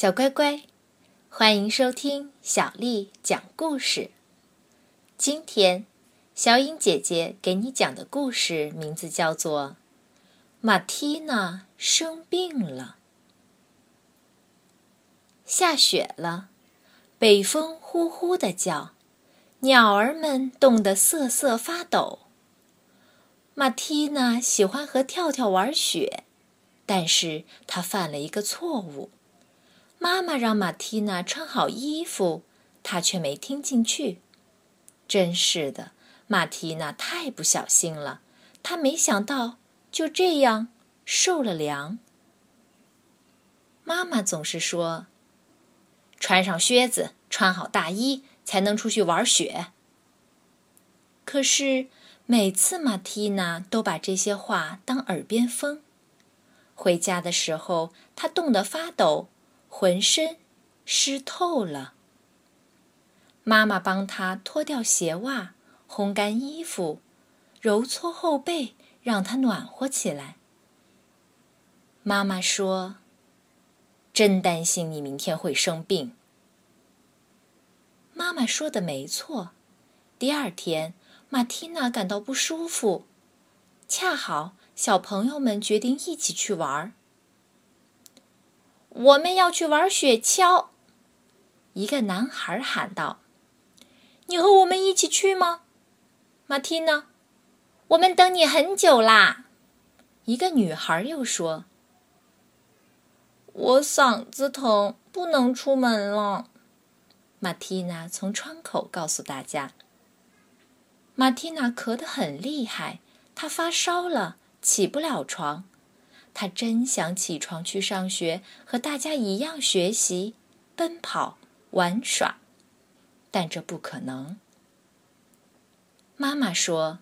小乖乖，欢迎收听小丽讲故事。今天，小颖姐姐给你讲的故事名字叫做《马蒂娜生病了》。下雪了，北风呼呼的叫，鸟儿们冻得瑟瑟发抖。马蒂娜喜欢和跳跳玩雪，但是她犯了一个错误。妈妈让马蒂娜穿好衣服，她却没听进去。真是的，马蒂娜太不小心了。她没想到就这样受了凉。妈妈总是说：“穿上靴子，穿好大衣，才能出去玩雪。”可是每次马蒂娜都把这些话当耳边风。回家的时候，她冻得发抖。浑身湿透了。妈妈帮他脱掉鞋袜，烘干衣服，揉搓后背，让他暖和起来。妈妈说：“真担心你明天会生病。”妈妈说的没错。第二天，马蒂娜感到不舒服，恰好小朋友们决定一起去玩儿。我们要去玩雪橇，一个男孩喊道：“你和我们一起去吗？”马蒂娜，我们等你很久啦。一个女孩又说：“我嗓子疼，不能出门了。”马蒂娜从窗口告诉大家：“马蒂娜咳得很厉害，她发烧了，起不了床。”他真想起床去上学，和大家一样学习、奔跑、玩耍，但这不可能。妈妈说：“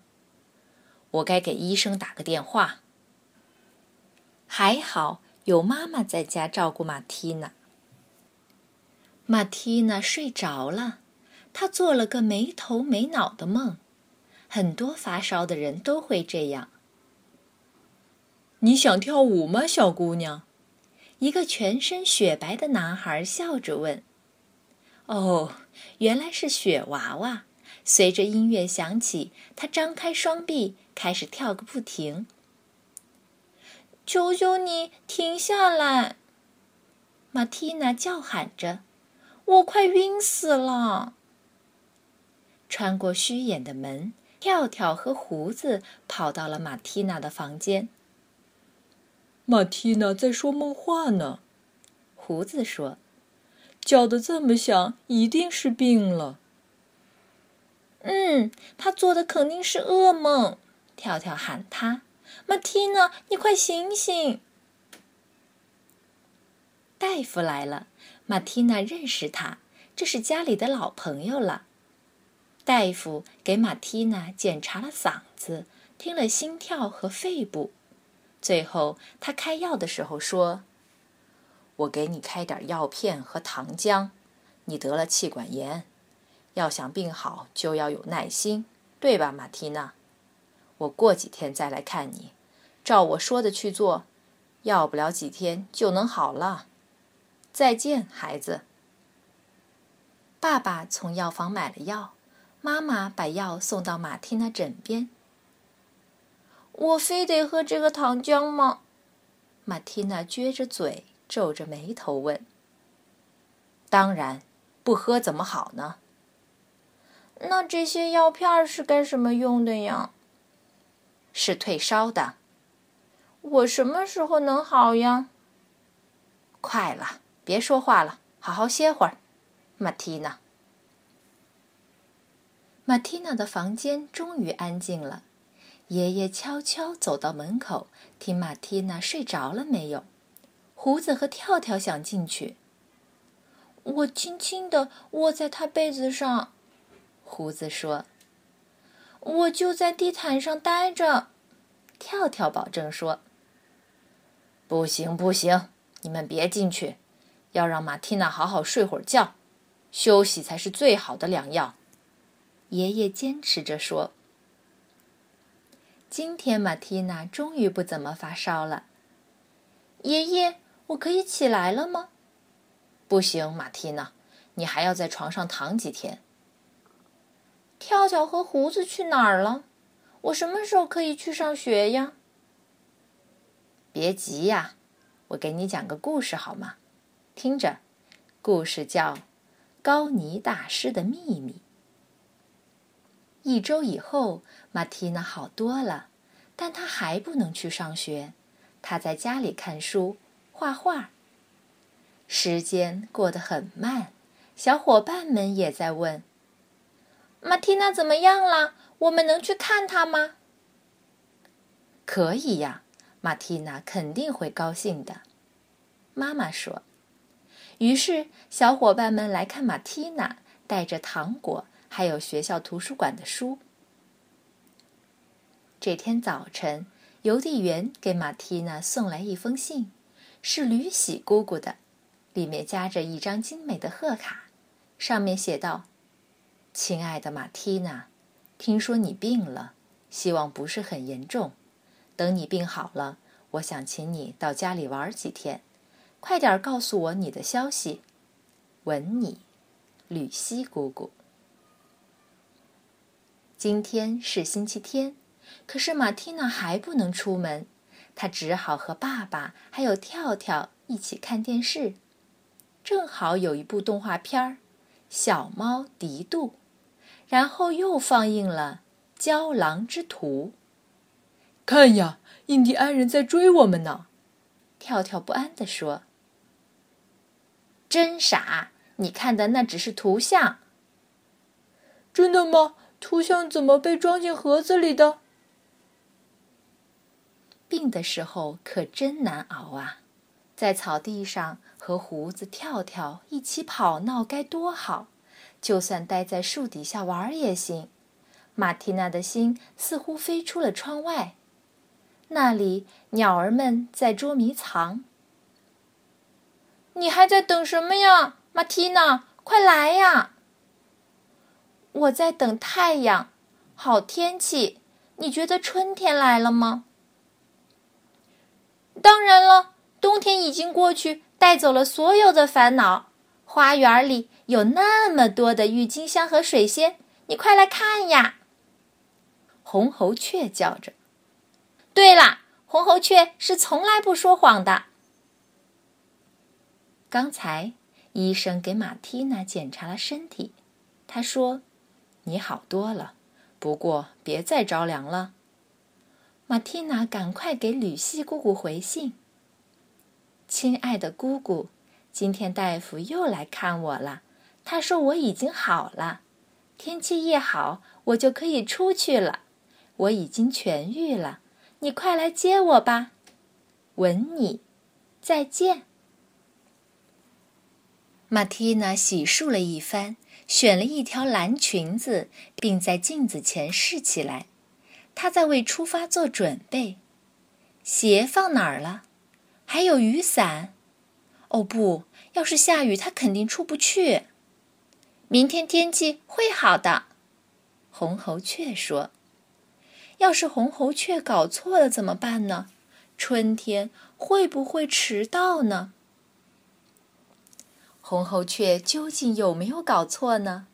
我该给医生打个电话。”还好有妈妈在家照顾马蒂娜。马蒂娜睡着了，她做了个没头没脑的梦。很多发烧的人都会这样。你想跳舞吗，小姑娘？一个全身雪白的男孩笑着问。“哦，原来是雪娃娃。”随着音乐响起，他张开双臂，开始跳个不停。“求求你停下来！”马蒂娜叫喊着，“我快晕死了。”穿过虚掩的门，跳跳和胡子跑到了马蒂娜的房间。马蒂娜在说梦话呢，胡子说：“叫得这么响，一定是病了。”嗯，他做的肯定是噩梦。跳跳喊他：“马蒂娜，你快醒醒！”大夫来了，马蒂娜认识他，这是家里的老朋友了。大夫给马蒂娜检查了嗓子，听了心跳和肺部。最后，他开药的时候说：“我给你开点药片和糖浆。你得了气管炎，要想病好就要有耐心，对吧，马蒂娜？我过几天再来看你，照我说的去做，要不了几天就能好了。再见，孩子。”爸爸从药房买了药，妈妈把药送到马蒂娜枕边。我非得喝这个糖浆吗？马蒂娜撅着嘴，皱着眉头问。当然，不喝怎么好呢？那这些药片是干什么用的呀？是退烧的。我什么时候能好呀？快了，别说话了，好好歇会儿，马蒂娜。马蒂娜的房间终于安静了。爷爷悄悄走到门口，听马蒂娜睡着了没有。胡子和跳跳想进去，我轻轻地卧在他被子上。胡子说：“我就在地毯上待着。”跳跳保证说：“不行，不行，你们别进去，要让马蒂娜好好睡会儿觉，休息才是最好的良药。”爷爷坚持着说。今天马蒂娜终于不怎么发烧了。爷爷，我可以起来了吗？不行，马蒂娜，你还要在床上躺几天。跳跳和胡子去哪儿了？我什么时候可以去上学呀？别急呀，我给你讲个故事好吗？听着，故事叫《高尼大师的秘密》。一周以后，马蒂娜好多了，但她还不能去上学。她在家里看书、画画。时间过得很慢，小伙伴们也在问：“马蒂娜怎么样了？我们能去看她吗？”“可以呀，马蒂娜肯定会高兴的。”妈妈说。于是，小伙伴们来看马蒂娜，带着糖果，还有学校图书馆的书。这天早晨，邮递员给马蒂娜送来一封信，是吕喜姑姑的。里面夹着一张精美的贺卡，上面写道：“亲爱的马蒂娜，听说你病了，希望不是很严重。等你病好了，我想请你到家里玩几天。快点告诉我你的消息。吻你，吕西姑姑。”今天是星期天，可是马蒂娜还不能出门，她只好和爸爸还有跳跳一起看电视。正好有一部动画片儿《小猫迪杜》，然后又放映了《郊狼之徒》。看呀，印第安人在追我们呢！跳跳不安地说：“真傻！你看的那只是图像。”真的吗？图像怎么被装进盒子里的？病的时候可真难熬啊！在草地上和胡子跳跳一起跑闹该多好，就算待在树底下玩也行。马蒂娜的心似乎飞出了窗外，那里鸟儿们在捉迷藏。你还在等什么呀，马蒂娜？快来呀！我在等太阳，好天气。你觉得春天来了吗？当然了。冬天已经过去，带走了所有的烦恼。花园里有那么多的郁金香和水仙，你快来看呀！红喉雀叫着。对了，红喉雀是从来不说谎的。刚才医生给马蒂娜检查了身体，他说：“你好多了，不过别再着凉了。”马蒂娜赶快给吕西姑姑回信。亲爱的姑姑，今天大夫又来看我了。他说我已经好了，天气一好，我就可以出去了。我已经痊愈了，你快来接我吧。吻你，再见。马蒂娜洗漱了一番，选了一条蓝裙子，并在镜子前试起来。她在为出发做准备。鞋放哪儿了？还有雨伞，哦不！要是下雨，他肯定出不去。明天天气会好的，红喉雀说。要是红喉雀搞错了怎么办呢？春天会不会迟到呢？红喉雀究竟有没有搞错呢？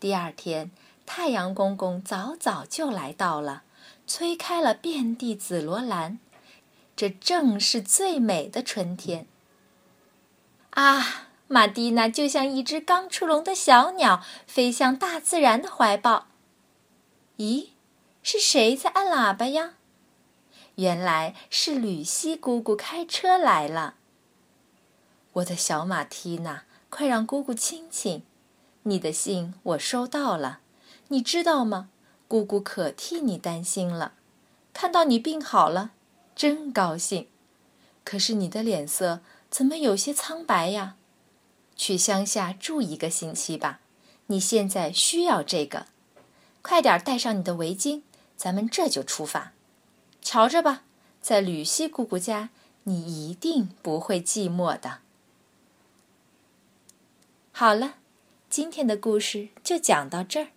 第二天，太阳公公早早就来到了，吹开了遍地紫罗兰。这正是最美的春天。啊，马蒂娜就像一只刚出笼的小鸟，飞向大自然的怀抱。咦，是谁在按喇叭呀？原来是吕西姑姑开车来了。我的小马蒂娜，快让姑姑亲亲。你的信我收到了，你知道吗？姑姑可替你担心了，看到你病好了。真高兴，可是你的脸色怎么有些苍白呀？去乡下住一个星期吧，你现在需要这个。快点戴上你的围巾，咱们这就出发。瞧着吧，在吕西姑姑家，你一定不会寂寞的。好了，今天的故事就讲到这儿。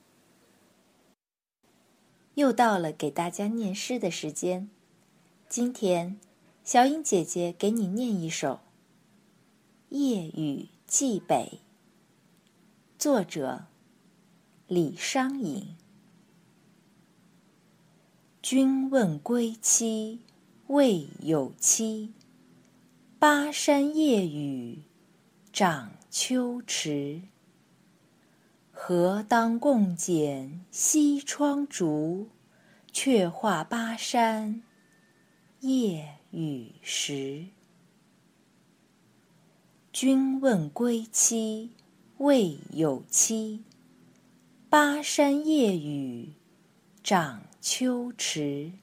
又到了给大家念诗的时间。今天，小颖姐姐给你念一首《夜雨寄北》，作者李商隐。君问归期未有期，巴山夜雨涨秋池。何当共剪西窗烛，却话巴山夜雨时。君问归期未有期，巴山夜雨涨秋池。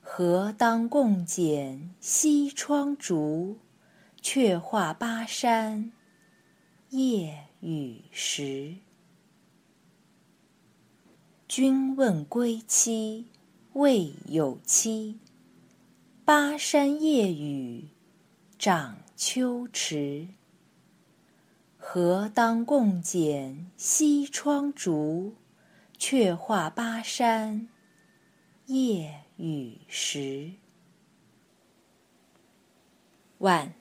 何当共剪西窗烛，却话巴山夜雨时。君问归期未有期，巴山夜雨涨秋池。何当共剪西窗烛，却话巴山夜雨时。晚。